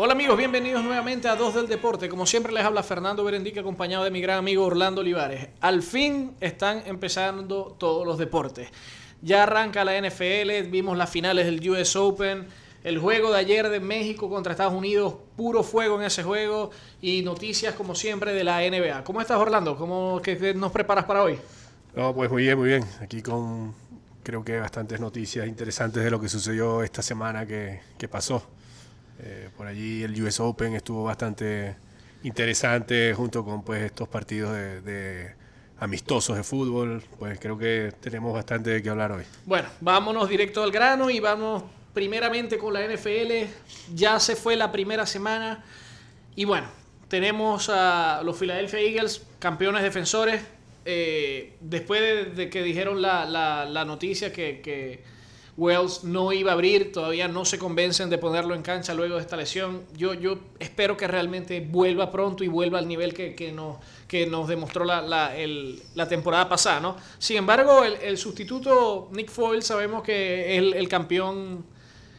Hola amigos, bienvenidos nuevamente a Dos del Deporte. Como siempre les habla Fernando Berendique acompañado de mi gran amigo Orlando Olivares. Al fin están empezando todos los deportes. Ya arranca la NFL, vimos las finales del US Open, el juego de ayer de México contra Estados Unidos, puro fuego en ese juego y noticias como siempre de la NBA. ¿Cómo estás Orlando? ¿Cómo que nos preparas para hoy? No, pues muy bien, muy bien. Aquí con creo que bastantes noticias interesantes de lo que sucedió esta semana que pasó. Eh, por allí el US Open estuvo bastante interesante junto con pues estos partidos de, amistosos de fútbol. Pues creo que tenemos bastante de qué hablar hoy. Bueno, vámonos directo al grano y vamos primeramente con la NFL. Ya se fue la primera semana y bueno, tenemos a los Philadelphia Eagles, campeones defensores. Eh, después de, que dijeron la, la, noticia que Wells no iba a abrir, todavía no se convencen de ponerlo en cancha luego de esta lesión. Yo, yo espero que realmente vuelva pronto y vuelva al nivel que, que, nos, que nos demostró la, la, el, la temporada pasada. ¿no? Sin embargo, el, el sustituto Nick Foyle sabemos que es el, campeón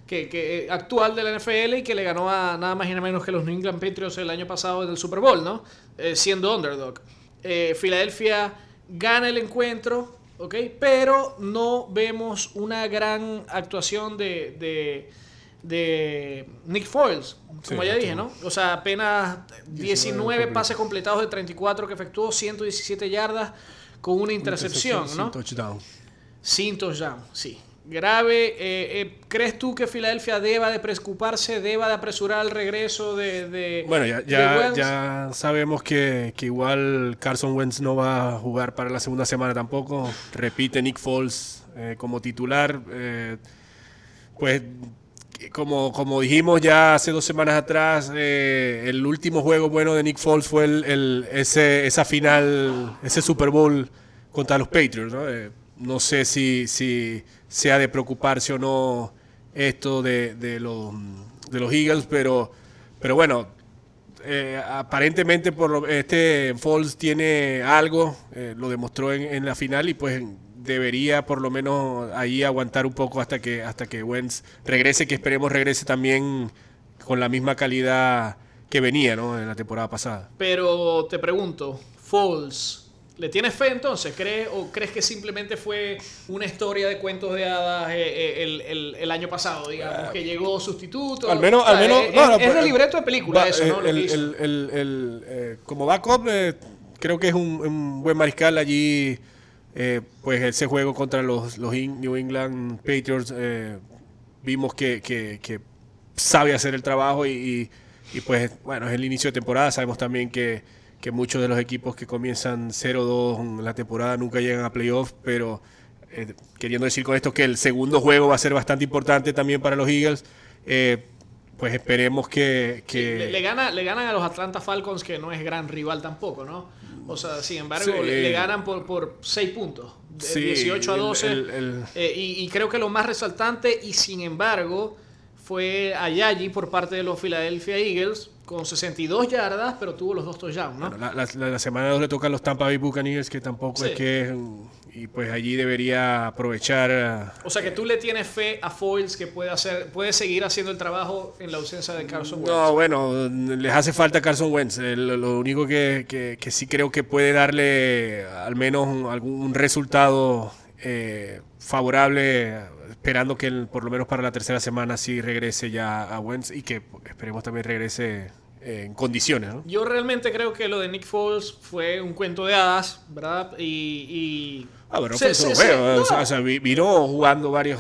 que, que, actual de la NFL y que le ganó a nada más y nada menos que los New England Patriots el año pasado en el Super Bowl, ¿no? Eh, siendo underdog. Eh, Filadelfia gana el encuentro ¿ok? Pero no vemos una gran actuación de, de, Nick Foyles, como ya dije, ¿no? O sea, apenas 19, pases completados de 34 que efectuó, 117 yardas con una intercepción, ¿no? Sin touchdown. Sin touchdown, sí grave. Eh, eh, ¿Crees tú que Filadelfia deba de preocuparse, deba de apresurar el regreso de... bueno, ya, ya, sabemos que, igual Carson Wentz no va a jugar para la segunda semana tampoco. Repite Nick Foles eh, como titular. pues como, como dijimos ya hace dos semanas atrás, el último juego bueno de Nick Foles fue el, ese, esa final, ese Super Bowl contra los Patriots. ¿no? no sé si, si sea de preocuparse o no esto de, de, los, de los Eagles, pero, pero bueno, eh, aparentemente por este Falls tiene algo, eh, lo demostró en, en, la final y pues debería por lo menos ahí aguantar un poco hasta que hasta que Wentz regrese, que esperemos regrese también con la misma calidad que venía ¿no? en la temporada pasada. Pero te pregunto, Falls ¿Le tienes fe entonces? ¿Crees, ¿O crees que simplemente fue una historia de cuentos de hadas eh, eh, el, el, el, año pasado, digamos, que llegó sustituto? Al menos, al menos es, no, es, de libreto de película eso, ¿no? Eh, como backup, creo que es un, un buen mariscal allí. pues ese juego contra los, los New England Patriots, vimos que, que, que, sabe hacer el trabajo y, y, y pues bueno, es el inicio de temporada. Sabemos también que que muchos de los equipos que comienzan 0-2 en la temporada nunca llegan a playoffs, pero eh, queriendo decir con esto que el segundo juego va a ser bastante importante también para los Eagles. Eh, pues esperemos que... le, gana, le ganan a los Atlanta Falcons, que no es gran rival tampoco, ¿no? O sea, sin embargo, le, ganan por, por 6 puntos, de 18 a 12. Eh, y, y, creo que lo más resaltante, y sin embargo, fue Ayayi por parte de los Philadelphia Eagles, con 62 yardas, pero tuvo los dos touchdowns, ¿no? la, semana 2 le tocan los Tampa Bay Buccaneers, que tampoco es que... Y pues allí debería aprovechar... Eh, o sea que tú le tienes fe a Foyles que puede, hacer, puede seguir haciendo el trabajo en la ausencia de Carson Wentz. No, bueno, les hace falta Carson Wentz. lo único que, que, sí creo que puede darle al menos algún resultado eh, favorable esperando que por lo menos para la tercera semana sí regrese ya a Wentz y que esperemos también regrese en condiciones. Yo realmente creo que lo de Nick Foles fue un cuento de hadas, ¿verdad? Y. ah, pero se, lo veo. O sea, vino jugando varios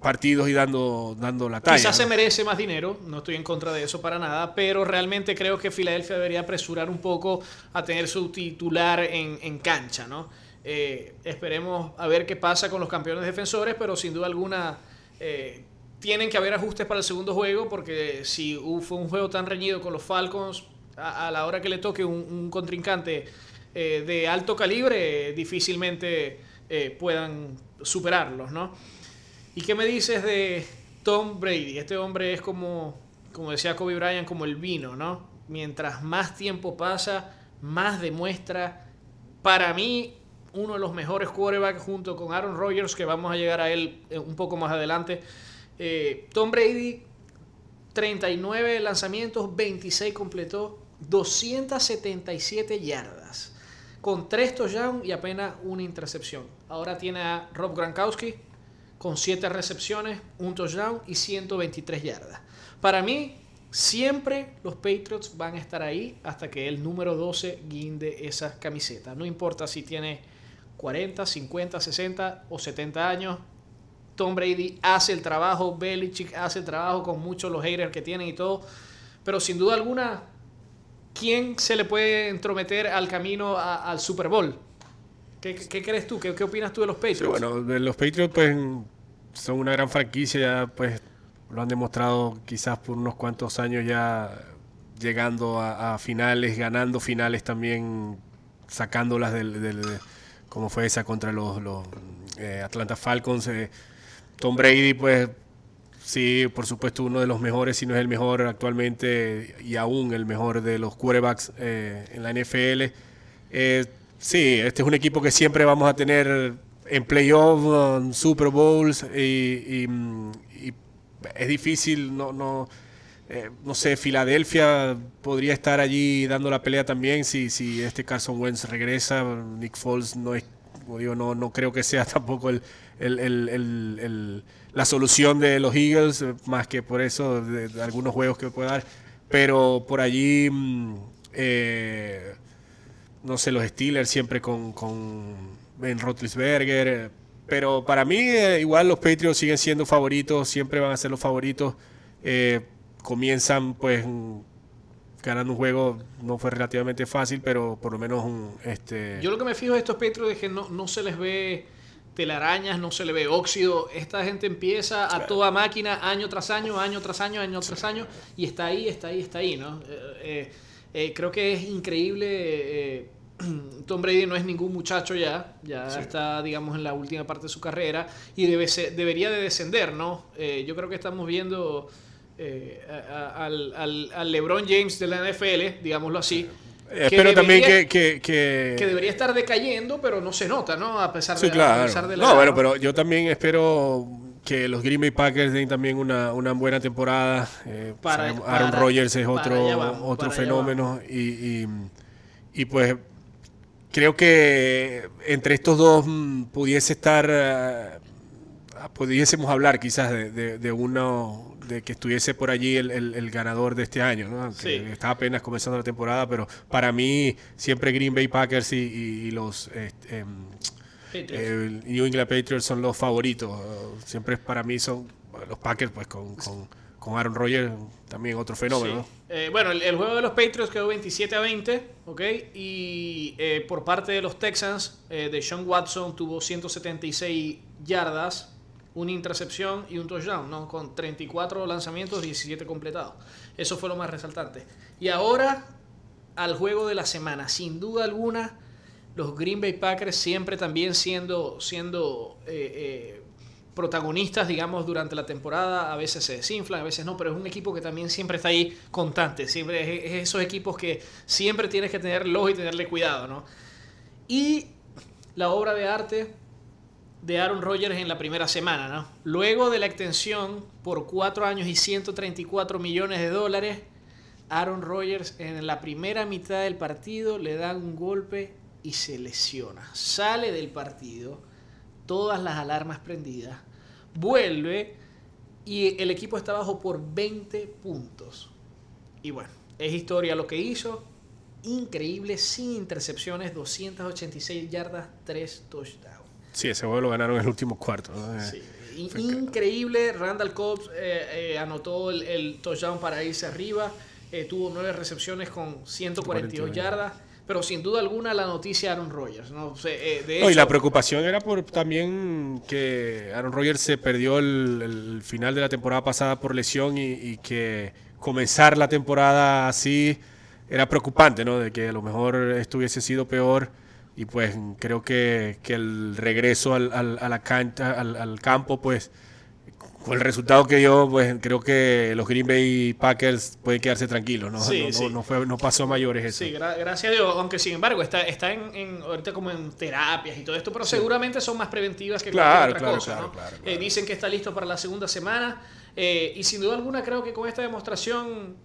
partidos y dando, dando la talla. Quizás se merece más dinero, no estoy en contra de eso para nada, pero realmente creo que Filadelfia debería apresurar un poco a tener su titular en, en cancha, ¿no? Eh, esperemos a ver qué pasa con los campeones defensores, pero sin duda alguna eh, tienen que haber ajustes para el segundo juego, porque si fue un juego tan reñido con los Falcons, a, la hora que le toque un, contrincante eh, de alto calibre, difícilmente puedan superarlos, ¿no? ¿Y qué me dices de Tom Brady? Este hombre es como, como decía Kobe Bryant, como el vino, ¿no? Mientras más tiempo pasa, más demuestra. Para mí, uno de los mejores quarterbacks junto con Aaron Rodgers, que vamos a llegar a él eh, un poco más adelante. Eh, Tom Brady 39 lanzamientos, 26 completó, 277 yardas, con 3 touchdowns y apenas una intercepción. Ahora tiene a Rob Gronkowski con 7 recepciones, un touchdown y 123 yardas. Para mí, siempre los Patriots van a estar ahí hasta que el número 12 guinde esa camiseta. No importa si tiene 40, 50, 60 o 70 años, Tom Brady hace el trabajo, Belichick hace el trabajo con muchos los haters que tienen y todo. Pero sin duda alguna, ¿quién se le puede entrometer al camino al Super Bowl? ¿Qué, crees tú? ¿Qué, opinas tú de los Patriots? bueno, los Patriots pues son una gran franquicia, ya pues lo han demostrado quizás por unos cuantos años ya llegando a, finales, ganando finales también, sacándolas del, como fue esa contra los, eh, Atlanta Falcons. Eh, Tom Brady, pues sí, por supuesto, uno de los mejores, si no es el mejor actualmente y aún el mejor de los quarterbacks eh, en la NFL. Eh, sí, este es un equipo que siempre vamos a tener en playoffs, Super Bowls y, es difícil, no, no, eh, no sé, Filadelfia podría estar allí dando la pelea también si, si este Carson Wentz regresa, Nick Foles no es, como digo, no, no creo que sea tampoco el, la solución de los Eagles, eh, más que por eso de, algunos juegos que puede dar. Pero por allí, mm, eh, no sé, los Steelers siempre con, con Ben Roethlisberger. Pero para mí, igual los Patriots siguen siendo favoritos, siempre van a ser los favoritos. Comienzan pues ganando un juego, no fue relativamente fácil, pero por lo menos un... Este... Yo lo que me fijo de estos Patriots es que no, no se les ve telarañas, no se le ve óxido. Esta gente empieza a toda máquina año tras año, año tras año, año tras año, y está ahí, está ahí, está ahí, ¿no? Eh, eh, eh, creo que es increíble. Tom Brady no es ningún muchacho ya, ya está, digamos, en la última parte de su carrera y debe debería de descender, ¿no? yo creo que estamos viendo al, al, LeBron James de la NFL, digámoslo así. Espero también que, que, que, debería estar decayendo, pero no se nota, ¿no? A pesar de, sí, claro. de la No, bueno, pero yo también espero que los Green Bay Packers den también una, una buena temporada. Eh, para, Aaron Rodgers es otro, otro fenómeno. Y, y, pues creo que entre estos dos mm, pudiese estar, eh, pudiésemos hablar quizás de, de uno de que estuviese por allí el, ganador de este año, ¿no? Está apenas comenzando la temporada, pero para mí siempre Green Bay Packers y, los este, em, New England Patriots son los favoritos. Siempre para mí son los Packers, pues con, con, Aaron Rodgers, también otro fenómeno. Eh, bueno, el, juego de los Patriots quedó 27 a 20, ¿ok? Y eh, por parte de los Texans, eh, de Sean Watson tuvo 176 yardas, una intercepción y un touchdown, ¿no? Con 34 lanzamientos, 17 completados. Eso fue lo más resaltante. Y ahora al juego de la semana. Sin duda alguna, los Green Bay Packers siempre también siendo, siendo eh, eh, protagonistas, digamos, durante la temporada. A veces se desinflan, a veces no, pero es un equipo que también siempre está ahí constante. Siempre es, esos equipos que siempre tienes que tenerlos y tenerle cuidado, ¿no? Y la obra de arte de Aaron Rodgers en la primera semana. ¿no? Luego de la extensión por 4 años y 134 millones de dólares, Aaron Rodgers en la primera mitad del partido le da un golpe y se lesiona. Sale del partido, todas las alarmas prendidas, vuelve y el equipo está bajo por 20 puntos. Y bueno, es historia lo que hizo. Increíble, sin intercepciones, 286 yardas, 3 touchdowns. Sí, ese juego lo ganaron en el último cuarto. Eh, increíble. Randall Cobbs eh, eh, anotó el, touchdown para irse arriba. tuvo nueve recepciones con 142 yardas. Pero sin duda alguna la noticia Aaron Rodgers. ¿no? y la preocupación era por también que Aaron Rodgers se perdió el, final de la temporada pasada por lesión y, y, que comenzar la temporada así era preocupante, ¿no? De que a lo mejor estuviese sido peor y pues creo que, el regreso al, a la cancha, al, campo, pues con el resultado que dio, pues creo que los Green Bay Packers pueden quedarse tranquilos. No, Sí, no, sí. no fue, no pasó a mayores eso. Sí, gra- gracias a Dios, aunque sin embargo está, está en, en- ahorita como en terapias y todo esto, pero seguramente son más preventivas que Claro, cualquier otra claro, cosa. claro, ¿no? claro, Eh, claro. dicen que está listo para la segunda semana eh, y sin duda alguna creo que con esta demostración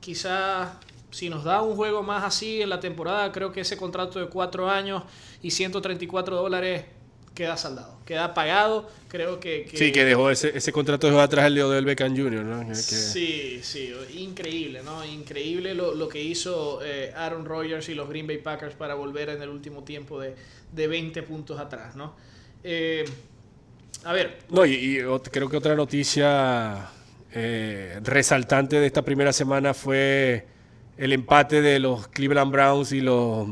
quizá si nos da un juego más así en la temporada, creo que ese contrato de cuatro años y 134 dólares queda saldado, queda pagado. Creo que, que- Sí, que dejó ese, ese contrato dejó atrás el de Odell Beckham Jr., ¿no? Que- Sí, sí, increíble, ¿no? Increíble lo, lo que hizo eh, Aaron Rodgers y los Green Bay Packers para volver en el último tiempo de, de 20 puntos atrás, ¿no? Eh, a ver, No, y, creo que otra noticia eh, resaltante de esta primera semana fue el empate de los Cleveland Browns y los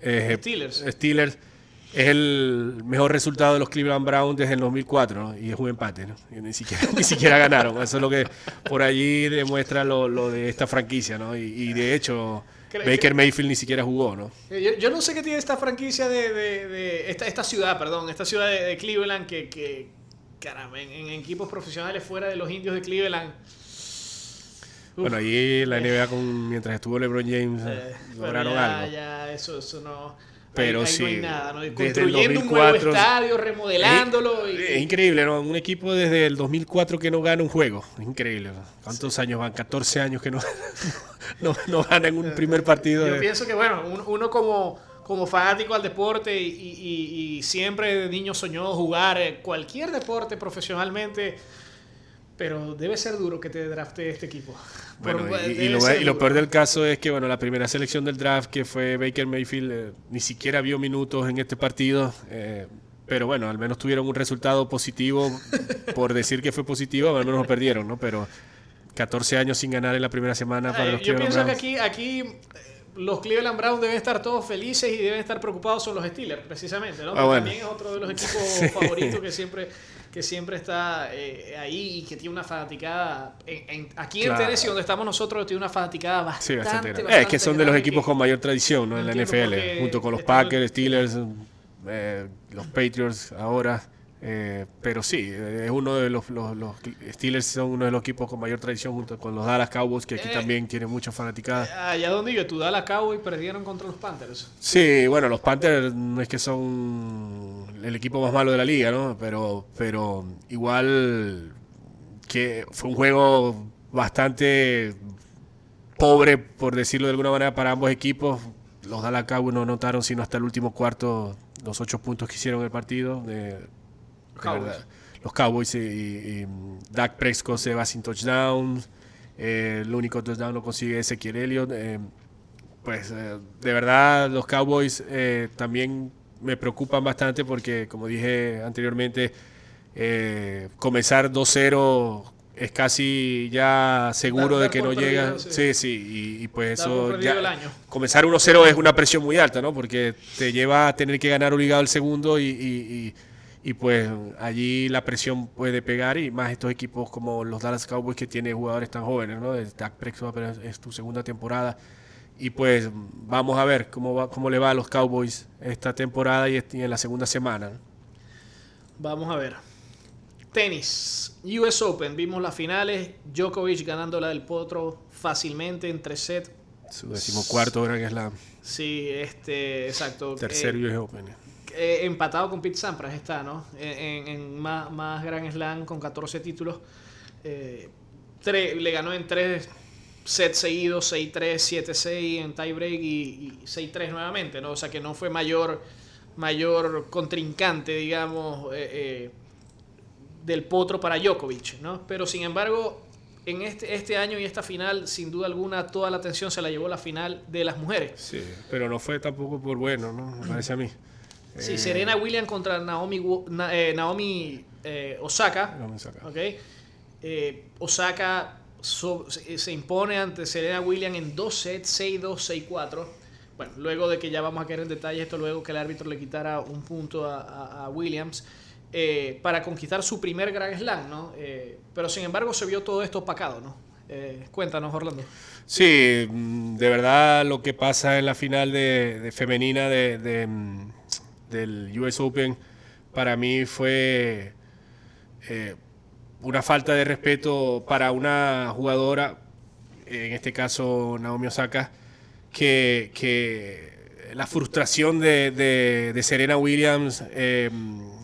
eh, Steelers. Steelers. Es el mejor resultado de los Cleveland Browns desde el 2004, ¿no? Y es un empate, ¿no? Y ni, siquiera, ni siquiera ganaron. Eso es lo que por allí demuestra lo, lo de esta franquicia, ¿no? Y, y de hecho, Baker Mayfield ni siquiera jugó, ¿no? eh, yo, yo no sé qué tiene esta franquicia de, de- de- esta, esta ciudad, perdón, esta ciudad de, de Cleveland que, que caramba, en, en equipos profesionales fuera de los indios de Cleveland. Bueno, ahí la NBA, con, mientras estuvo LeBron James, eh, lograron ya, algo. ya, eso, eso no. Pero ahí- ahí sí, no hay nada, ¿no? desde el Construyendo un 2004, nuevo estadio, remodelándolo. y- Es increíble, ¿no? Un equipo desde el 2004 que no gana un juego. Es increíble. ¿no? ¿Cuántos años van? 14 años que no, no, no ganan un primer partido. Yo de- pienso que, bueno, un- uno como, como fanático al deporte y, y- y- y siempre de niño soñó jugar eh, cualquier deporte profesionalmente, pero debe ser duro que te drafte este equipo. Bueno, Por- y, lo, y lo peor del caso es que, bueno, la primera selección del draft, que fue Baker Mayfield, eh, ni siquiera vio minutos en este partido. eh, pero bueno, al menos tuvieron un resultado positivo, por decir que fue positivo, al menos lo perdieron, ¿no? Pero 14 años sin ganar en la primera semana para Eh, los yo Cleveland pienso que aquí, aquí eh, los Cleveland Browns deben estar todos felices y deben estar preocupados son los Steelers, precisamente, ¿no? Ah, bueno. también es otro de los equipos favoritos que siempre, que siempre está eh, ahí y que tiene una fanaticada. en- en- aquí en Claro. Tennessee, donde estamos nosotros, tiene una fanaticada Sí, bastante, bastante es que son de los equipos que- con mayor tradición ¿no? en la NFL, junto con los Packers, Steelers, eh, los Patriots ahora. Eh, pero sí, eh, es uno de los, los, los Steelers son uno de los equipos con mayor tradición junto con los Dallas Cowboys, que aquí Eh. también tienen mucha fanaticada. Allá donde yo, tú Dallas Cowboys perdieron contra los Panthers. Sí, bueno, los Panthers no es que son el equipo más malo de la liga, ¿no? Pero, pero igual que fue un juego bastante pobre, por decirlo de alguna manera, para ambos equipos. Los Dallas Cowboys no notaron sino hasta el último cuarto los ocho puntos que hicieron el partido. De Cowboys. Los Cowboys y, y- y Dak Prescott se va sin touchdown. Eh, el único touchdown lo consigue Ezequiel Elliott. Eh, pues eh, de verdad los Cowboys eh, también me preocupan bastante porque, como dije anteriormente, eh, comenzar 2-0 es casi ya seguro de que no perdido, llega. sí. Sí, sí, y, y pues eso ya- comenzar 1-0 es una presión muy alta, ¿no? Porque te lleva a tener que ganar obligado el segundo y, y- y- pues allí la presión puede pegar y más estos equipos como los Dallas Cowboys que tienen jugadores tan jóvenes, ¿no? Dak Prescott es tu segunda temporada y pues vamos a ver cómo va, cómo le va a los Cowboys esta temporada y, en la segunda semana. ¿no? Vamos a ver. Tenis, US Open, vimos las finales, Djokovic ganando la del Potro fácilmente en tres sets. Su decimocuarto Grand Slam, Sí, este, exacto. tercer Eh, US Open. Eh, empatado con Pete Sampras está, ¿no? En, en- en más, más Slam con 14 títulos. Eh, le ganó en tres sets seguidos, 6-3, 7-6 en tiebreak y, y 6-3 nuevamente, ¿no? O sea que no fue mayor, mayor contrincante, digamos, eh, eh, del potro para Djokovic, ¿no? Pero sin embargo, en este, este año y esta final, sin duda alguna, toda la atención se la llevó la final de las mujeres. Sí, pero no fue tampoco por bueno, ¿no? Me parece a mí. Sí, Eh, Serena Williams contra Naomi, Na- eh, Naomi eh, Osaka. Eh, Osaka so- se, impone ante Serena Williams en dos sets, 6-2, 6-4. Bueno, luego de que ya vamos a caer en detalle esto, luego que el árbitro le quitara un punto a, a- a Williams para conquistar su primer Grand Slam, ¿no? Pero sin embargo se vio todo esto opacado, ¿no? Eh, cuéntanos, Orlando. Sí, mm, de verdad lo que pasa en la final de, de femenina de, de, mm, del US Open para mí fue eh, una falta de respeto para una jugadora, en este caso Naomi Osaka, que, que la frustración de, de- de Serena Williams... eh,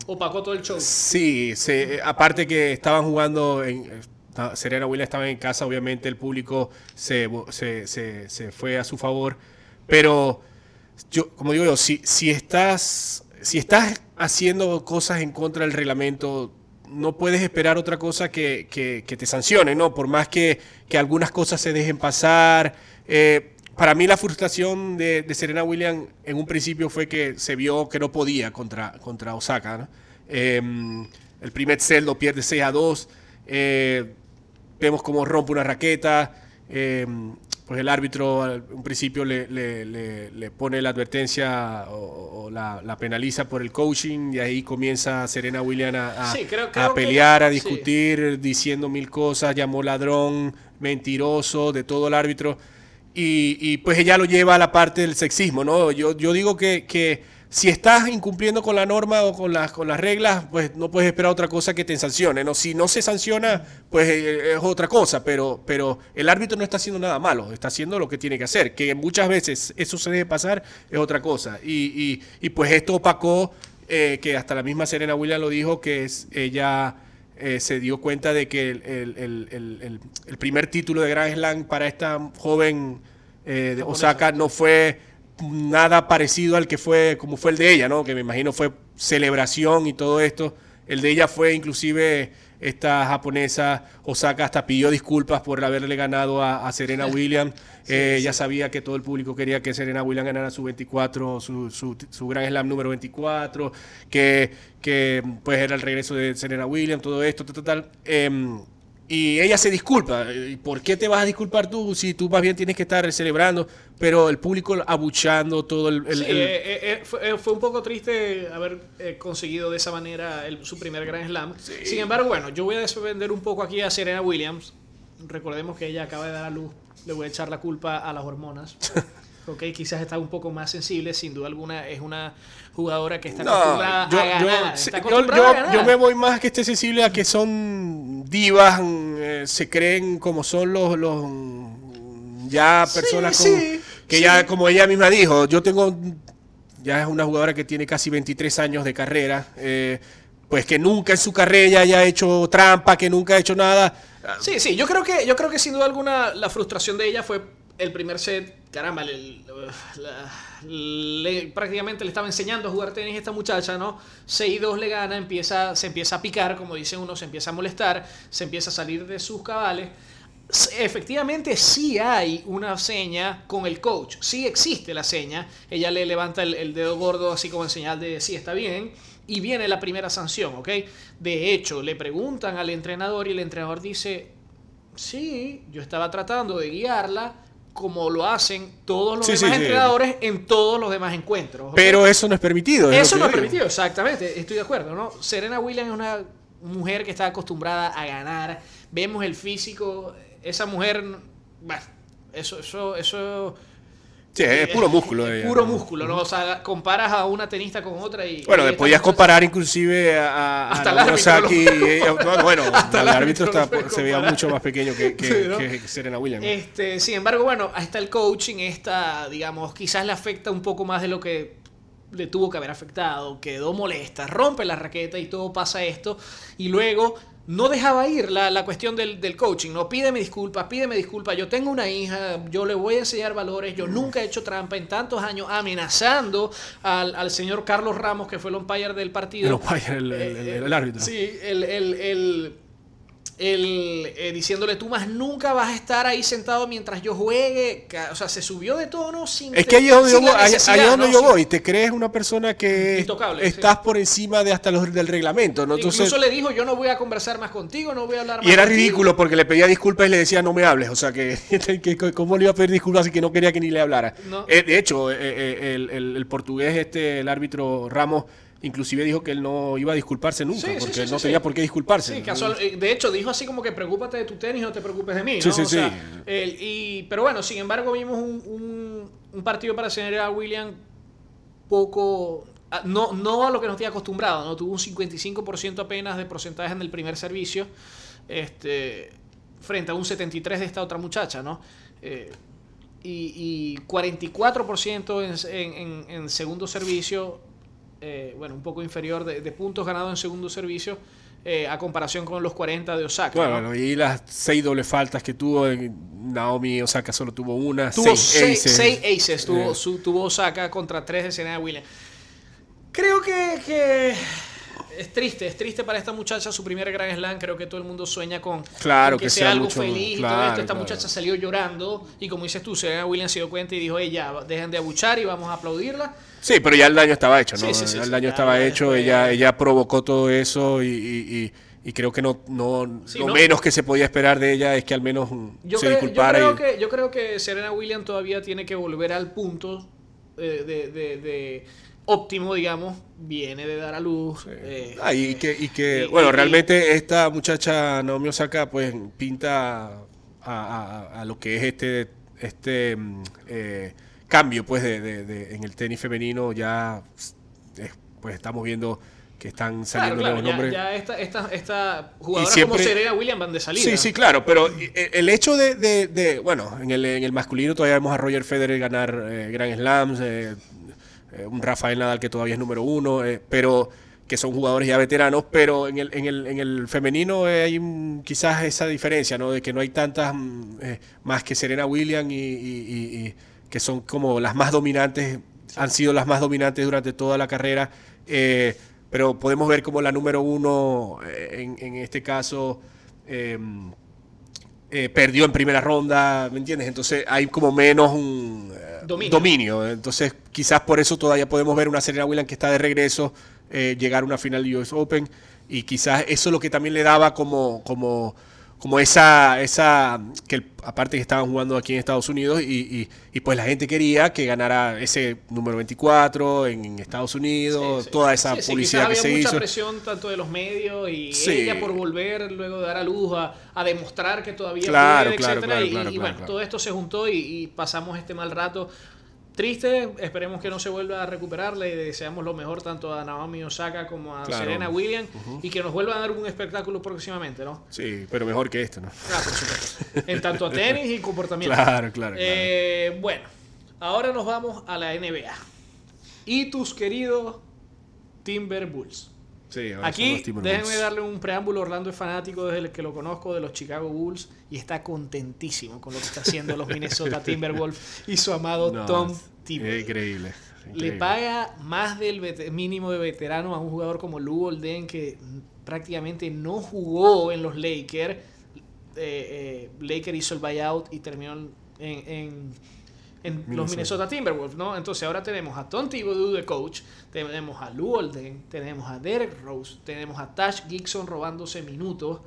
Opacó todo el show. Sí, se- aparte que estaban jugando, en, Serena Williams estaba en casa, obviamente el público se, se- se- se fue a su favor, pero yo, como digo yo, si, si, estás, si estás haciendo cosas en contra del reglamento, no puedes esperar otra cosa que, que- que te sancionen, ¿no? Por más que, que algunas cosas se dejen pasar. eh, para mí la frustración de, de Serena Williams en un principio fue que se vio que no podía contra, contra Osaka. ¿no? Eh, el primer set pierde 6 a 2. eh, vemos cómo rompe una raqueta. eh, pues el árbitro al un principio le, le- le- le pone la advertencia o, o la, la penaliza por el coaching y ahí comienza Serena Williams a, a- Sí, creo- a creo que- pelear, a sí. discutir, diciendo mil cosas, llamó ladrón, mentiroso, de todo el árbitro. Y, y, pues ella lo lleva a la parte del sexismo, ¿no? Yo, yo digo que, que si estás incumpliendo con la norma o con las, con las reglas, pues no puedes esperar otra cosa que te sancione, ¿no? Si no se sanciona, pues eh, es otra cosa, pero, pero el árbitro no está haciendo nada malo, está haciendo lo que tiene que hacer, que muchas veces eso se debe pasar, es otra cosa. Y, y- y, pues esto opacó, eh, que hasta la misma Serena Williams lo dijo, que es ella... eh, se dio cuenta de que el, el- el- el- el- el primer título de Grand Slam para esta joven eh, de Osaka no fue nada parecido al que fue como fue el de ella, ¿no? Que me imagino fue celebración y todo esto. El de ella fue inclusive esta japonesa Osaka hasta pidió disculpas por haberle ganado a, a Serena Williams. Eh, Ella sabía que todo el público quería que Serena Williams ganara su 24, su, su, su Grand Slam número 24, que, que pues era el regreso de Serena Williams, todo esto, tal, tal, tal. Em, y ella se disculpa. ¿Y ¿Por qué te vas a disculpar tú si tú más bien tienes que estar celebrando? Pero el público abuchando todo el... el- Sí, el- eh, eh, eh, fue, fue un poco triste haber eh, conseguido de esa manera el- su primer Grand Slam. Sin embargo, bueno, yo voy a defender un poco aquí a Serena Williams. Recordemos que ella acaba de dar a luz. Le voy a echar la culpa a las hormonas. Ok, quizás está un poco más sensible. Sin duda alguna, es una jugadora que está No, acostumbrada yo, a ganar. yo- está yo- acostumbrada yo- a ganar. yo me voy más que esté sensible a que son divas, mm, eh, se creen como son los, los mm, ya personas sí, con- que sí. ya, como ella misma dijo, yo tengo, ya es una jugadora que tiene casi 23 años de carrera, eh, pues que nunca en su carrera haya hecho trampa, que nunca ha hecho nada. Sí, sí, yo creo que, yo creo que sin duda alguna la frustración de ella fue el primer set. Caramba, prácticamente le estaba enseñando a jugar tenis a esta muchacha, ¿no? 6-2 le gana, empieza, se empieza a picar, como dice uno, se empieza a molestar, se empieza a salir de sus cabales. Efectivamente sí hay una seña con el coach, sí existe la seña, ella le levanta el, el dedo gordo así como en señal de sí está bien y viene la primera sanción, ¿ok? De hecho, le preguntan al entrenador y el entrenador dice, sí, yo estaba tratando de guiarla como lo hacen todos los Sí, demás sí, sí. entrenadores en todos los demás encuentros. Pero eso no es permitido. es Eso no es permitido, exactamente, estoy de acuerdo, ¿no? Serena Williams es una mujer que está acostumbrada a ganar. Vemos el físico, esa mujer, bueno, eso, eso, eso. Sí, es puro músculo. es ella, puro ¿no? músculo, ¿no? O sea, comparas a una tenista con otra y. Bueno, y podías comparar inclusive a, a- Hasta el no, bueno, Hasta el el árbitro está- se veía mucho más pequeño que, que- Sí, ¿no? que Serena Williams. Este, sin embargo, bueno, está el coaching, esta, digamos, quizás le afecta un poco más de lo que le tuvo que haber afectado, quedó molesta, rompe la raqueta y todo pasa esto, y luego no dejaba ir la, la cuestión del, del coaching, no pídeme disculpas, pídeme disculpas, yo tengo una hija, yo le voy a enseñar valores, yo nunca he hecho trampa en tantos años, amenazando al, al señor Carlos Ramos, que fue el umpire del partido. El umpire, el- el- el- el árbitro. Sí, el, el, eh, diciéndole tú más nunca vas a estar ahí sentado mientras yo juegue. O sea, se subió de tono sin. Es que ahí es donde, yo, voy, ahí- donde ¿no? yo voy. Te crees una persona que Intocable, estás sí. por encima de hasta los del reglamento. ¿no? Entonces, Incluso le dijo: Yo no voy a conversar más contigo, no voy a hablar más y era contigo". ridículo porque le pedía disculpas y le decía no me hables. O sea, que, que- ¿cómo le iba a pedir disculpas y que no quería que ni le hablara? No. Eh, de hecho, eh, el, el- el portugués, este, el árbitro Ramos, inclusive dijo que él no iba a disculparse nunca Sí, porque sí, sí, no tenía por qué disculparse. Casual- eh, de hecho, dijo así como que preocúpate de tu tenis, no te preocupes de mí. ¿no? sí, O sea, sí. y, pero bueno, sin embargo, vimos un, un- un partido para Serena Williams poco. ah, No, no a lo que nos tiene acostumbrado, ¿no? Tuvo un 55% apenas de porcentaje en el primer servicio. este, frente a un 73 de esta otra muchacha, ¿no? Eh, y, y 44% en, en, en, segundo servicio, eh, bueno, un poco inferior de, de, puntos ganados en segundo servicio eh, a comparación con los 40 de Osaka. Bueno, ¿no? y las seis dobles faltas que tuvo, Naomi Osaka solo tuvo una. Tuvo seis, seis aces, seis aces tuvo, eh. su, tuvo Osaka contra tres de Serena Williams. Creo que, que es triste, es triste para esta muchacha su primer Grand Slam. Creo que todo el mundo sueña con, claro, con que, que, sea, sea algo mucho, feliz claro, y todo esto. Esta claro. muchacha salió llorando y como dices tú, Serena Williams se dio cuenta y dijo, ya, dejen de abuchar y vamos a aplaudirla. Sí, pero ya el daño estaba hecho, ¿no? Sí, sí, sí, ya el daño estaba hecho, después- ella, ella provocó todo eso y, y- y- y creo que no, no Sí, lo no. menos que se podía esperar de ella es que al menos Yo, se creo, yo, disculpara. creo y- que, yo creo que Serena Williams todavía tiene que volver al punto eh, de, de- de óptimo, digamos. Viene de dar a luz. eh, Ah, y que, y que y- bueno, realmente esta muchacha Naomi Osaka pues pinta a, a- a lo que es este, este mm, eh, cambio pues de, de- de- en el tenis femenino ya eh, pues estamos viendo que están saliendo claro, nuevos nombres. ya esta, esta, esta jugadoras siempre- como Serena Williams van de salida. Sí, sí, claro, pero el hecho de, de- de- bueno, en el, en el masculino todavía vemos a Roger Federer ganar eh, Grand Slams, eh, un Rafael Nadal que todavía es número uno, eh, pero que son jugadores ya veteranos, pero en el, en el, en el femenino eh, hay quizás esa diferencia, ¿no? De que no hay tantas mm, más que Serena Williams y, que son como las más dominantes, han sido las más dominantes durante toda la carrera. pero podemos ver como la número uno, en, en este caso, eh, perdió en primera ronda, ¿me entiendes? Entonces hay como menos un eh, Dominio. dominio. Entonces quizás por eso todavía podemos ver una Serena Williams que está de regreso, eh, llegar a una final de US Open y quizás eso es lo que también le daba como, como, como esa, esa que el- aparte que estaban jugando aquí en Estados Unidos y, y- y pues la gente quería que ganara ese número 24 en, en Estados Unidos, Sí, sí. toda esa Sí, publicidad que se había mucha hizo. presión tanto de los medios y ella por volver luego de dar a luz a, a demostrar que todavía Claro, puede, claro, etcétera, claro, y, bueno, todo esto se juntó y, y pasamos este mal rato. Triste, esperemos que no se vuelva a recuperar. Le deseamos lo mejor tanto a Naomi Osaka como a Claro. Serena Williams y que nos vuelvan a dar un espectáculo próximamente, ¿no? Sí, pero mejor que esto, ¿no? Ah, por supuesto. En tanto a tenis y comportamiento. Claro, claro, claro. Eh, bueno, ahora nos vamos a la NBA. Y tus queridos Timberwolves. Sí, Aquí déjenme darle un preámbulo. Orlando es fanático desde el que lo conozco de los Chicago Bulls y está contentísimo con lo que está haciendo los Minnesota Timberwolves y su amado No, Tom Thibodeau. increíble. Le paga más del mínimo de veterano a un jugador como Lou Olden que prácticamente no jugó en los Lakers. Eh, eh, Lakers hizo el buyout y terminó en, en- en los Minnesota. Minnesota Timberwolves, ¿no? Entonces ahora tenemos a Tom Thibodeau de coach, tenemos a Lou Olden, tenemos a Derek Rose, tenemos a Tash Gibson robándose minutos.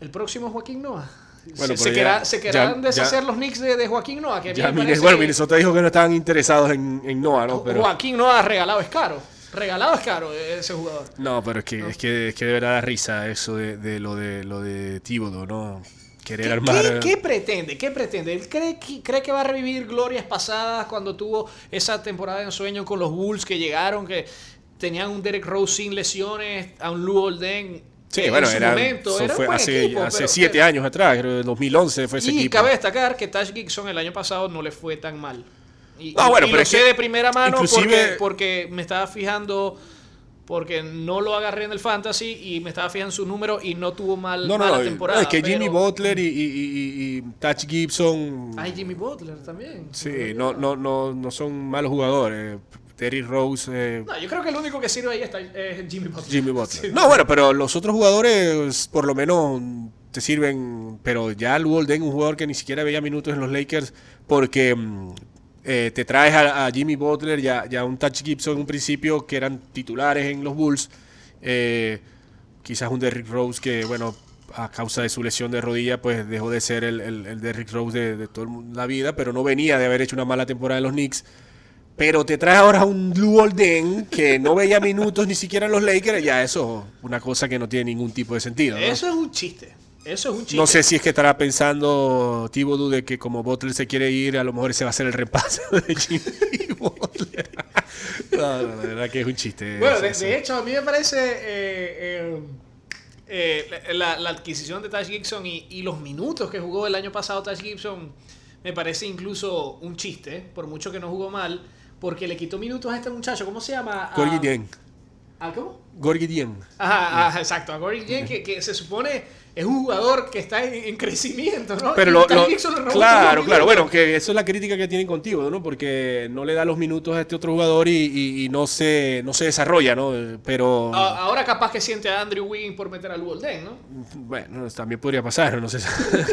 El próximo es Joaquín Noah. Bueno, se, querrá- querrán deshacer ya- los Knicks de, de Joaquín Noah. Que Ya parece bueno, Minnesota dijo que no estaban interesados en, en Noah, ¿no? Pero, Joaquín Noah regalado es caro. Regalado es caro ese jugador. no, pero es que, es que, es que de verdad da risa eso de, de lo de lo de Tíbodo, ¿no? Querer ¿Qué, armar. qué- qué pretende? ¿Qué pretende? ¿Él cree que, cree que va a revivir glorias pasadas cuando tuvo esa temporada de ensueño con los Bulls que llegaron, que tenían un Derek Rose sin lesiones, a un Lou Olden Sí, en bueno, era, momento? eso Era fue hace, equipo, hace pero- siete años atrás, creo, en 2011 fue ese Y equipo. cabe destacar que Tash Gibson el año pasado no le fue tan mal. Y, No, y- bueno, y pero lo sé que de primera mano porque, porque me estaba fijando, porque no lo agarré en el fantasy y me estaba fijando en su número y no tuvo mal, No, no, mala no, temporada. es que Jimmy Butler y, y, y- y Touch Gibson. Ay, Jimmy Butler también. Sí, no, no, no, no son malos jugadores. Terry Rose, eh, No, yo creo que el único que sirve ahí está, es Jimmy Butler. Jimmy Butler. Sí. No, bueno, pero los otros jugadores por lo menos te sirven, pero ya Lou Olden, un jugador que ni siquiera veía minutos en los Lakers, porque mm, eh, te traes a, Jimmy Butler y a, un Touch Gibson en un principio que eran titulares en los Bulls, eh, quizás un Derrick Rose que, bueno, a causa de su lesión de rodilla, pues dejó de ser el, Derrick Rose de, toda la vida, pero no venía de haber hecho una mala temporada en los Knicks. Pero te traes ahora un Lou Olden que no veía minutos ni siquiera en los Lakers. Ya eso es una cosa que no tiene ningún tipo de sentido. Eso es un chiste. Eso es un chiste. No sé si es que estará pensando Thibodeau de que como Butler se quiere ir, a lo mejor ese va a ser el repaso de Jimmy Butler. No, no, la verdad que es un chiste. Bueno, de, hecho, a mí me parece eh, eh, eh, la, la adquisición de Tash Gibson y, y los minutos que jugó el año pasado Tash Gibson me parece incluso un chiste, por mucho que no jugó mal, porque le quitó minutos a este muchacho. ¿Cómo se llama? Gorgie Dieng. ¿A cómo? Gorgie Dieng. Ajá, ajá, exacto. A Gorgie Dieng, que, que se supone es un jugador que está en, en crecimiento, ¿no? Pero lo, claro, claro, bueno, que eso es la crítica que tienen contigo, ¿no? Porque no le da los minutos a este otro jugador y, y- y no se no se desarrolla, ¿no? Pero Ahora capaz que siente a Andrew Wiggins por meter al Golden, ¿no? bueno, también podría pasar, no sé,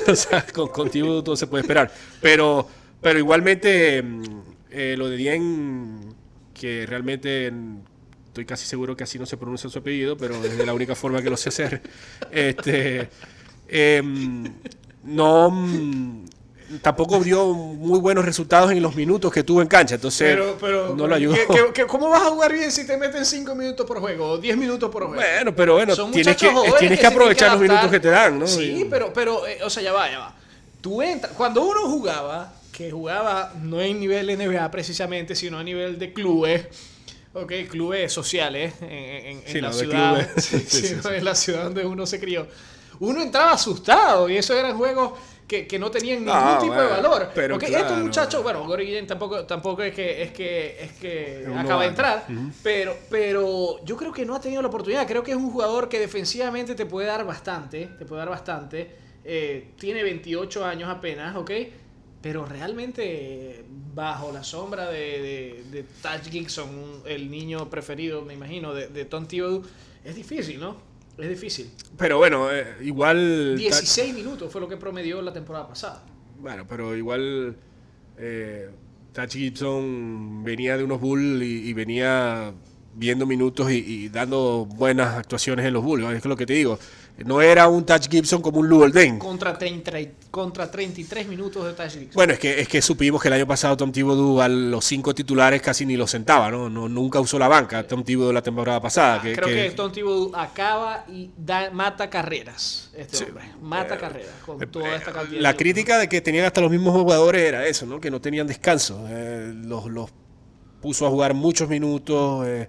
o sea, con, contigo todo se puede esperar, pero pero igualmente mm, eh, lo de Dien que realmente estoy casi seguro que así no se pronuncia su apellido, pero es de la única forma que lo sé hacer. Este em, no mm, tampoco dio muy buenos resultados en los minutos que tuvo en cancha, entonces Pero, pero, no lo ayudó. ¿qué- qué- qué- cómo vas a jugar bien si te meten 5 minutos por juego o 10 minutos por juego? Bueno, pero bueno, Son tienes que, tienes que aprovechar los minutos que te dan, ¿no? Sí, pero, pero eh, o sea, ya va, ya va. Tú entras, cuando uno jugaba, que jugaba no en nivel NBA precisamente, sino a nivel de clubes, ok, clubes sociales en, en- Sí, la no, ciudad, en la ciudad donde uno se crió. Uno entraba asustado y esos eran juegos que, que no tenían ningún Ah, tipo de valor. pero Ok, claro. estos muchachos, bueno, Guillén tampoco, tampoco es que, es que, es que acaba de entrar, pero, pero yo creo que no ha tenido la oportunidad. Creo que es un jugador que defensivamente te puede dar bastante, te puede dar bastante. Eh, tiene 28 años apenas, ¿ok? Pero realmente bajo la sombra de, de, de Taj Gibson, el niño preferido, me imagino, de, de Tom Thibodeau, es difícil, ¿no? Es difícil. Pero bueno, eh, igual. 16 minutos fue lo que promedió la temporada pasada. Bueno, pero igual. Eh, Taj Gibson venía de unos Bulls y, y venía viendo minutos y, y dando buenas actuaciones en los Bulls. Es lo que te digo. No era un Taj Gibson como un Luol Deng. Contra, 30 y- contra 33 minutos de Taj Gibson. Bueno, es que, es que supimos que el año pasado Tom Thibodeau a los cinco titulares casi ni los sentaba, ¿no? no nunca usó la banca Tom Thibodeau la temporada pasada. que- Ah, Creo que, que- Tom Thibodeau acaba y da- mata carreras. Este Sí. hombre. Mata Eh, carreras con Eh, toda esta cantidad La de- crítica de que tenían hasta los mismos jugadores era eso, ¿no? Que no tenían descanso. Eh, los, los puso a jugar muchos minutos. eh,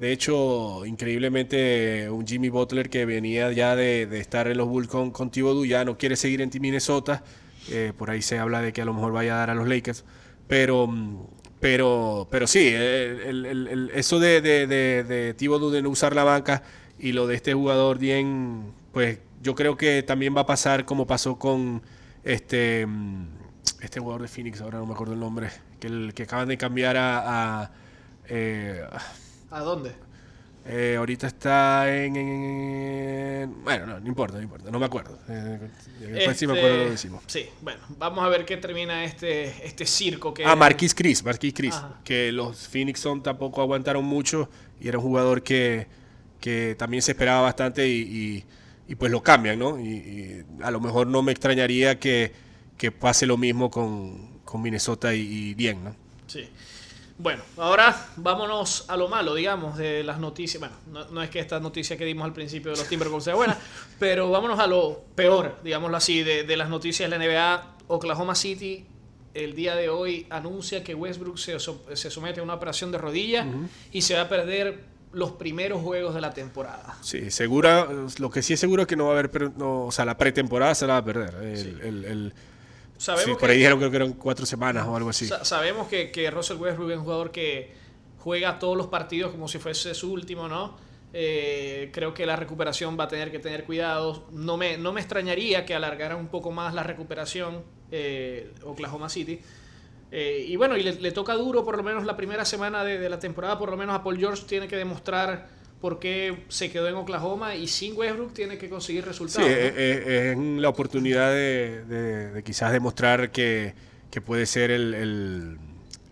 de hecho, increíblemente, un Jimmy Butler que venía ya de, estar en los Bulls con, con Thibodeau ya no quiere seguir en Minnesota. Eh, por ahí se habla de que a lo mejor vaya a dar a los Lakers. Pero, mm, pero, pero sí, eso de, de, de, no usar la banca y lo de este jugador bien, pues yo creo que también va a pasar como pasó con este mm, este jugador de Phoenix, ahora no me acuerdo el nombre, que el que acaban de cambiar a, a, eh, ¿A dónde? eh, ahorita está en, en- en- bueno, no, no importa, no importa, no me acuerdo. Eh, después sí me Este, acuerdo lo decimos. Sí, bueno, vamos a ver qué termina este, este circo que Ah, Marquis Chris, Marquis Chris, Ajá. que los Phoenix tampoco aguantaron mucho y era un jugador que, que también se esperaba bastante y, y- y pues lo cambian, ¿no? Y, y a lo mejor no me extrañaría que, que pase lo mismo con, con Minnesota y, y bien, ¿no? Sí. Bueno, ahora vámonos a lo malo, digamos, de las noticias. Bueno, no, no es que esta noticia que dimos al principio de los Timberwolves sea buena, pero vámonos a lo peor, digámoslo así, de, de las noticias de la NBA. Oklahoma City el día de hoy anuncia que Westbrook se, se somete a una operación de rodilla y se va a perder los primeros juegos de la temporada. Sí, segura, lo que sí es seguro es que no va a haber, no, o sea, la pretemporada se la va a perder. El, Sí. el- el- Sabemos sí, que- por ahí dijeron creo que eran cuatro semanas o algo así. Sa- sabemos que, que Russell Westbrook es un jugador que juega todos los partidos como si fuese su último, ¿no? Eh, creo que la recuperación va a tener que tener cuidado. No me, no me extrañaría que alargara un poco más la recuperación eh, Oklahoma City. Eh, y bueno, y le, le toca duro por lo menos la primera semana de, de la temporada, por lo menos a Paul George tiene que demostrar por qué se quedó en Oklahoma y sin Westbrook tiene que conseguir Sí, resultados. ¿no? es, es- la oportunidad de, de- de quizás demostrar que, que puede ser el, el-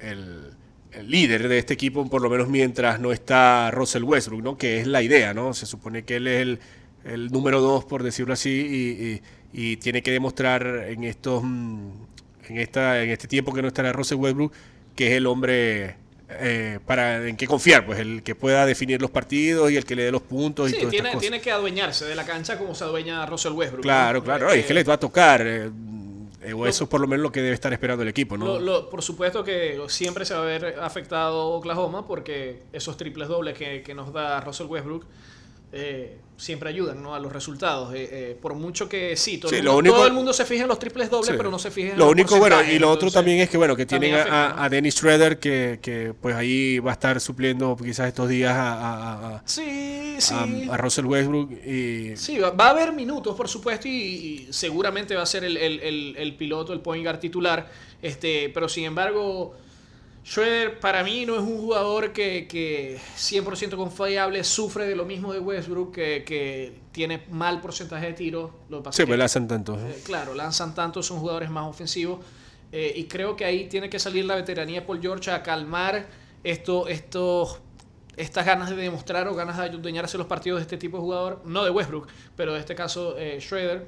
el- el líder de este equipo, por lo menos mientras no está Russell Westbrook, ¿no? que es la idea, ¿no? Se supone que él es el, el número dos, por decirlo así, y, y- y tiene que demostrar en estos mm, en esta en este tiempo que no estará Russell Westbrook que es el hombre eh, para en qué confiar, pues el que pueda definir los partidos y el que le dé los puntos y Sí, todas tiene, estas cosas. tiene que adueñarse de la cancha como se adueña Russell Westbrook. ¿no? Claro, claro. no, y es que Eh, les va a tocar. eh, eh, o eso es por lo menos lo que debe estar esperando el equipo, ¿no? Lo- lo- por supuesto que siempre se va a ver afectado Oklahoma porque esos triples dobles que, que nos da Russell Westbrook eh, siempre ayudan ¿no? a los resultados. Eh, eh, por mucho que sí, todo, Sí, el, mundo, único- todo el mundo se fija en los triples dobles, Sí. pero no se fija en Lo único, bueno, y lo otro también es que, bueno, que tienen a, afecta, ¿no? a Dennis Schroeder, que, que, pues ahí va a estar supliendo quizás estos días a, a- a- Sí, a- a Russell Westbrook. Y, Sí, va, va a haber minutos, por supuesto, y, y seguramente va a ser el, el- el- el piloto, el point guard titular. Este, pero sin embargo, Schroeder para mí no es un jugador que, que 100% confiable, sufre de lo mismo de Westbrook, que, que tiene mal porcentaje de tiros. Lo sí, que- pues hacen tanto. eh, claro, lanzan tanto, son jugadores más ofensivos. eh, y creo que ahí tiene que salir la veteranía de Paul George a calmar esto, estos, estas ganas de demostrar o ganas de adueñarse los partidos de este tipo de jugador. No de Westbrook, pero en este caso eh, Schroeder.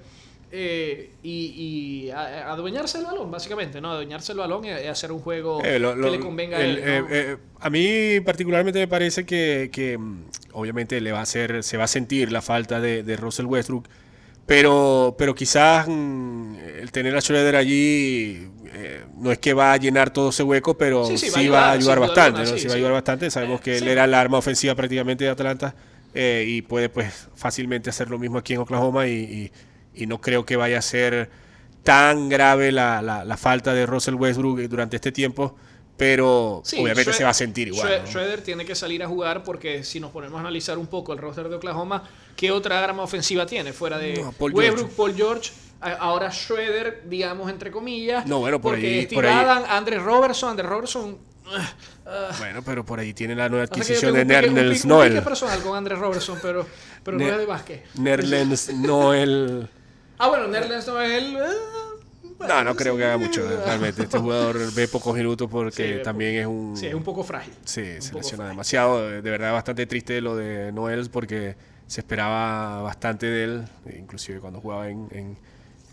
Eh, y y a- a adueñarse el balón, básicamente, ¿no? Adueñarse el balón y, hacer un juego Eh, lo- lo- que le convenga a el- él. ¿no? eh, eh, a mí particularmente me parece que, que, mm, obviamente le va a hacer, se va a sentir la falta de, de Russell Westbrook, pero, pero quizás mm, el tener a Schroeder allí eh, no es que va a llenar todo ese hueco, pero Sí, sí, sí, va a a ayudar, bastante, ¿no? sí, va a ayudar bastante. Sabemos que él era el arma ofensiva prácticamente de Atlanta eh, y puede pues fácilmente hacer lo mismo aquí en Oklahoma y, y- y no creo que vaya a ser tan grave la, la- la falta de Russell Westbrook durante este tiempo, pero Sí, obviamente se va a sentir igual. Schroeder tiene que salir a jugar porque si nos ponemos a analizar un poco el roster de Oklahoma, ¿qué otra arma ofensiva tiene? Fuera de No, Paul Westbrook, George. Paul George, ahora Schroeder, digamos entre comillas. No, bueno, por porque ahí- por ahí- Andre Robertson, Andre Robertson. ah, ah, Bueno, pero por ahí tiene la nueva adquisición de pique Noel. personal con Andre Robertson, pero, pero no es de básquet. Nerlens Noel. Ah, bueno, Nerlens no es él. ah, bueno, No, no creo que haga mucho, ah, realmente. Este jugador ve pocos minutos porque Sí, también es un... Sí, es un poco frágil. Sí, un se lesiona demasiado. De verdad, bastante triste lo de Noel porque se esperaba bastante de él, inclusive cuando jugaba en, en-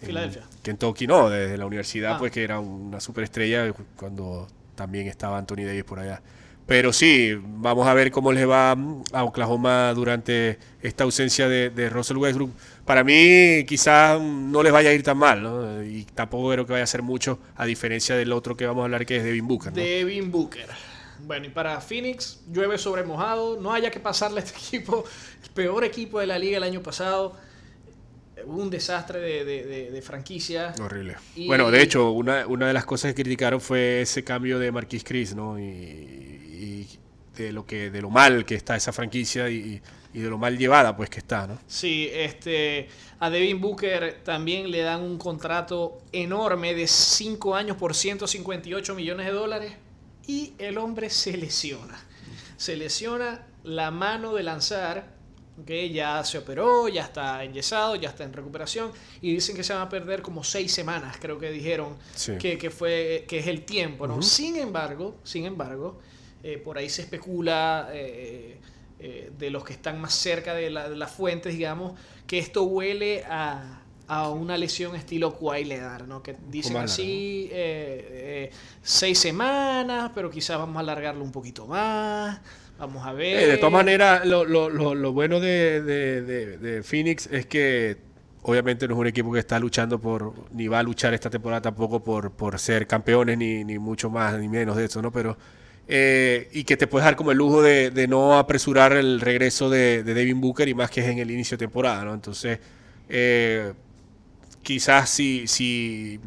en Filadelfia. Kentucky, no, desde la universidad, Ah. pues que era una superestrella cuando también estaba Anthony Davis por allá. Pero sí, vamos a ver cómo les va a Oklahoma durante esta ausencia de, de Russell Westbrook. Para mí, quizás no les vaya a ir tan mal, ¿no? Y tampoco creo que vaya a ser mucho, a diferencia del otro que vamos a hablar, que es Devin Booker. ¿no? Devin Booker. Bueno, y para Phoenix, llueve sobre mojado. No haya que pasarle a este equipo, el peor equipo de la liga el año pasado. Hubo un desastre de, de- de- de franquicia. Horrible. Y- Bueno, de hecho, una, una de las cosas que criticaron fue ese cambio de Marquis Chris, ¿no? Y, y de lo que, de lo mal que está esa franquicia y, y de lo mal llevada, pues que está, ¿no? Sí, este, a Devin Booker también le dan un contrato enorme de 5 años por 158 millones de dólares y el hombre se lesiona. Se lesiona la mano de lanzar, que ya se operó, ya está enyesado, ya está en recuperación y dicen que se van a perder como 6 semanas, creo que dijeron Sí. que, que fue que es el tiempo, ¿no? Sin embargo, sin embargo, eh, por ahí se especula eh, eh, de los que están más cerca de, la- de las fuentes, digamos, que esto huele a, a una lesión estilo Kawhi Leonard, ¿no? Que dicen así eh, eh, seis semanas, pero quizás vamos a alargarlo un poquito más. Vamos a ver. Eh, de todas maneras, lo, lo- lo- lo bueno de, de- de- de Phoenix es que obviamente no es un equipo que está luchando por, ni va a luchar esta temporada tampoco por, por ser campeones, ni, ni mucho más, ni menos de eso, ¿no? Pero, eh, y que te puedes dar como el lujo de, de no apresurar el regreso de, de Devin Booker y más que es en el inicio de temporada, ¿no? Entonces, eh, quizás si, si,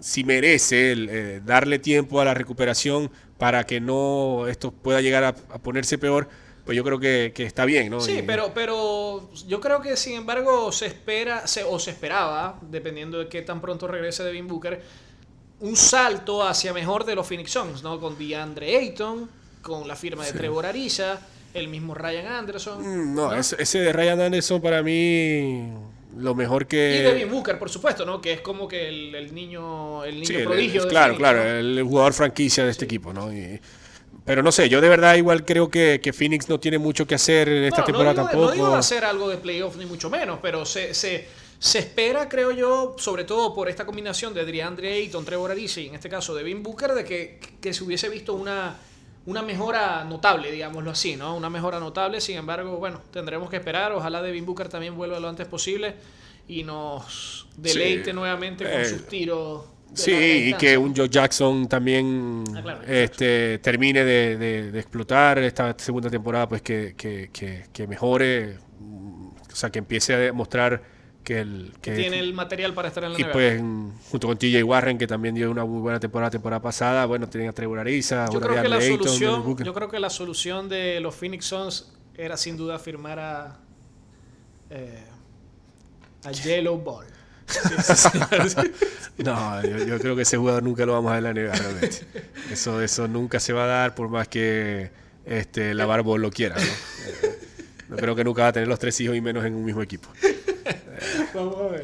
si merece el, eh, darle tiempo a la recuperación para que no esto pueda llegar a, a ponerse peor, pues yo creo que, que está bien, ¿no? Sí, Y- pero, pero yo creo que sin embargo se espera, se, o se esperaba, dependiendo de qué tan pronto regrese Devin Booker, un salto hacia mejor de los Phoenix Suns, ¿no? Con DeAndre Ayton, con la firma de Trevor Ariza, el mismo Ryan Anderson. Mm, No, Ese, ese de Ryan Anderson para mí lo mejor que... Y Devin Booker, por supuesto, ¿no? Que es como que el, el niño, el niño Sí, prodigio. el- de claro, Phoenix, claro, ¿no? el jugador franquicia de este equipo, ¿no? Y- pero no sé, yo de verdad igual creo que, que Phoenix no tiene mucho que hacer en esta No, temporada no digo, tampoco. No digo hacer algo de playoff ni mucho menos, pero se, se, se espera, creo yo, sobre todo por esta combinación de DeAndre Ayton, Trevor Ariza y en este caso Devin Booker, de que, que se hubiese visto una, una mejora notable, digámoslo así, ¿no? Una mejora notable, sin embargo, bueno, tendremos que esperar. Ojalá Devin Booker también vuelva lo antes posible y nos deleite Sí. nuevamente con Eh, sus tiros. Sí, y que un Joe Jackson también Ah, claro, este, termine de, de- de explotar esta segunda temporada, pues que, que- que- que mejore o sea, que empiece a demostrar que, el, que, tiene el material para estar en la Y pues junto con TJ Warren, que también dio una muy buena temporada temporada pasada, bueno, tenía a Trevor Ariza, yo creo que la solución, Yo creo que la solución de los Phoenix Suns era sin duda firmar a, eh, a Yellow Ball. no, yo, creo que ese jugador nunca lo vamos a ver en la NBA realmente. Eso, eso nunca se va a dar por más que este, la Ball lo quiera. ¿no? creo que nunca va a tener los tres hijos y menos en un mismo equipo.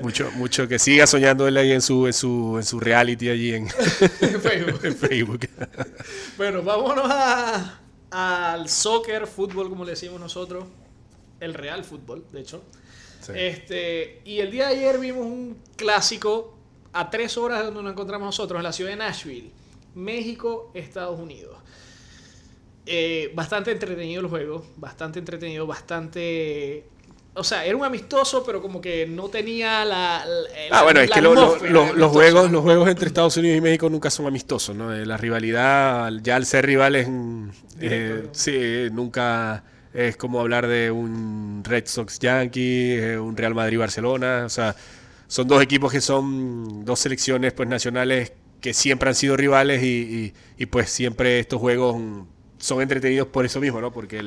Mucho, mucho que siga soñando él ahí en su, en su, en su reality allí en, Facebook. bueno, vámonos al soccer, fútbol, como le decimos nosotros. El real fútbol, de hecho. Este, y el día de ayer vimos un clásico a tres horas de donde nos encontramos nosotros, en la ciudad de Nashville, México, Estados Unidos. Eh, bastante entretenido el juego, bastante entretenido, bastante... O sea, era un amistoso, pero como que no tenía la... ah, bueno, es que los, juegos, los juegos entre Estados Unidos y México nunca son amistosos, ¿no? Eh, la rivalidad, ya al ser rivales, eh, sí, nunca es como hablar de un Red Sox Yankee, eh, un Real Madrid Barcelona, o sea, son dos equipos que son dos selecciones pues nacionales que siempre han sido rivales y, pues siempre estos juegos son entretenidos por eso mismo, ¿no? Porque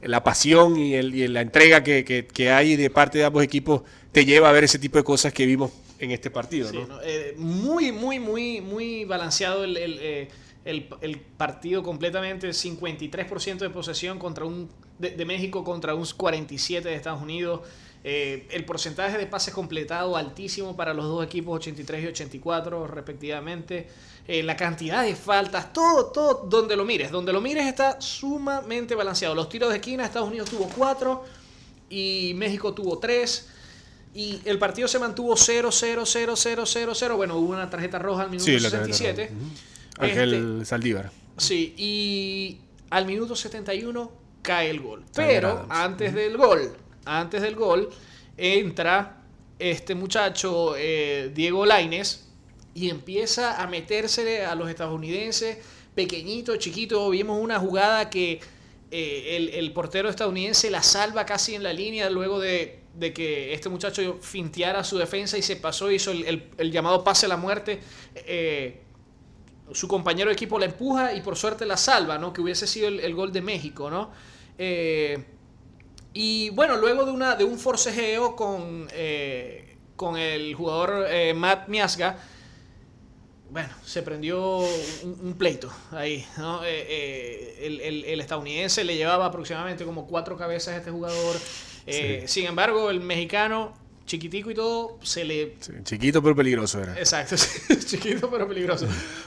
la pasión y, la entrega que, hay de parte de ambos equipos te lleva a ver ese tipo de cosas que vimos en este partido, ¿no? Eh, muy, muy, muy, muy balanceado el, eh, el, partido completamente, 53% de posesión contra un, de, México contra un 47% de Estados Unidos. Eh, el porcentaje de pases completado altísimo para los dos equipos, 83 y 84 respectivamente. Eh, la cantidad de faltas, todo, todo, donde lo mires, donde lo mires está sumamente balanceado. Los tiros de esquina, Estados Unidos tuvo 4 y México tuvo 3. Y el partido se mantuvo 0, 0, 0, 0, 0, 0. Bueno, hubo una tarjeta roja al minuto 67. Ángel este, Saldívar. Sí, y al minuto 71 cae el gol. Pero antes del gol, antes del gol, entra este muchacho eh, Diego Laines y empieza a meterse a los estadounidenses, pequeñito, chiquito. Vimos una jugada que eh, el, portero estadounidense la salva casi en la línea luego de, que este muchacho finteara su defensa y se pasó, hizo el, llamado pase a la muerte. Eh, su compañero de equipo la empuja y por suerte la salva, ¿no? Que hubiese sido el, gol de México, ¿no? Eh, y bueno, luego de, una, de un forcejeo con, con el jugador Matt Miasga, bueno, se prendió un, pleito ahí, ¿no? el, el, estadounidense le llevaba aproximadamente como cuatro cabezas a este jugador. Sin embargo, el mexicano chiquitico y todo, se le... chiquito pero peligroso era. Exacto, chiquito pero peligroso.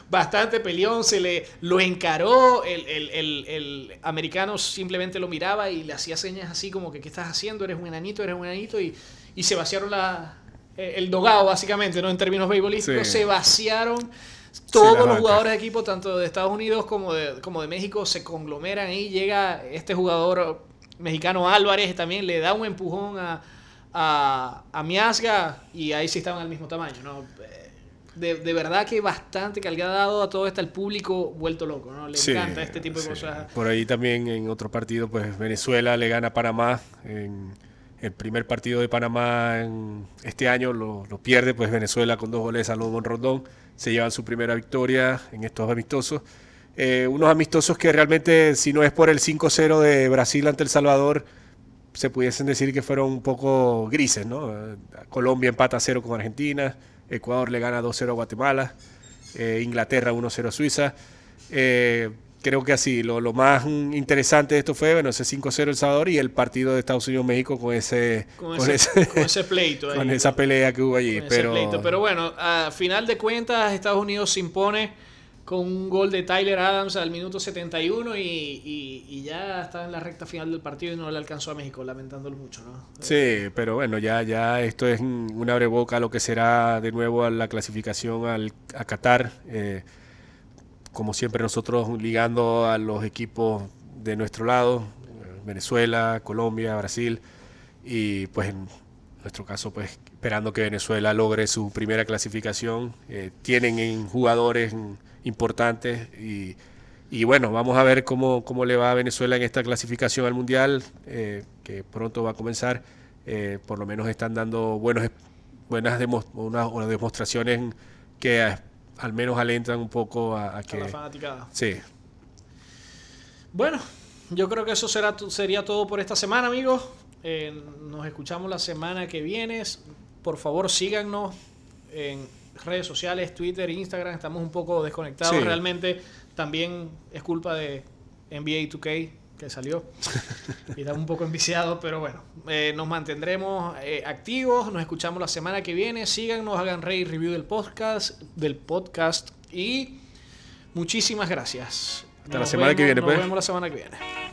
Bastante peleón, se le lo encaró, el, el, americano simplemente lo miraba y le hacía señas así como que ¿qué estás haciendo? Eres un enanito, eres un enanito y, y se vaciaron la, eh, el dogado básicamente, ¿no? En términos beisbolísticos, se vaciaron todos los jugadores de equipo, tanto de Estados Unidos como de, como de México, se conglomeran y llega este jugador mexicano Álvarez, también le da un empujón a a, a Miasga y ahí sí estaban al mismo tamaño, ¿no? De, de, verdad que bastante dado a todo esto el público vuelto loco, ¿no? Le encanta este tipo de cosas. Por ahí también en otro partido, pues Venezuela le gana a Panamá en el primer partido de Panamá en este año lo, pierde, pues Venezuela con dos goles a Lobo Rondón se llevan su primera victoria en estos amistosos. Eh, unos amistosos que realmente, si no es por el 5-0 de Brasil ante El Salvador, se pudiesen decir que fueron un poco grises, ¿no? Colombia empata 0 con Argentina, Ecuador le gana 2-0 a Guatemala, eh, Inglaterra 1-0 a Suiza. Eh, creo que así, lo, más interesante de esto fue, bueno, ese 5-0 El Salvador y el partido de Estados Unidos-México con ese, con, ese, pleito. con esa pelea que hubo allí. Pero, pero bueno, a final de cuentas Estados Unidos se impone con un gol de Tyler Adams al minuto 71 y, y, ya está en la recta final del partido y no le alcanzó a México, lamentándolo mucho, ¿no? Sí, pero bueno, ya, ya esto es un abreboca a lo que será de nuevo a la clasificación al, a Qatar. Eh, como siempre nosotros ligando a los equipos de nuestro lado, Venezuela, Colombia, Brasil, y pues en nuestro caso pues esperando que Venezuela logre su primera clasificación. Eh, tienen en jugadores importantes y, y, bueno, vamos a ver cómo, cómo, le va a Venezuela en esta clasificación al Mundial, eh, que pronto va a comenzar. eh, por lo menos están dando buenos, buenas demostraciones que al menos alentan un poco a, que... A la fanaticada. Sí. Bueno, yo creo que eso será, sería todo por esta semana, amigos. Eh, nos escuchamos la semana que viene. Por favor, síganos en redes sociales, Twitter, Instagram. Estamos un poco desconectados realmente. También es culpa de NBA 2K que salió. y estamos un poco enviciados, pero bueno, eh, nos mantendremos eh, activos, nos escuchamos la semana que viene, síganos, hagan rey review del podcast, del podcast y muchísimas gracias. Hasta la semana que viene, nos pues. vemos la semana que viene.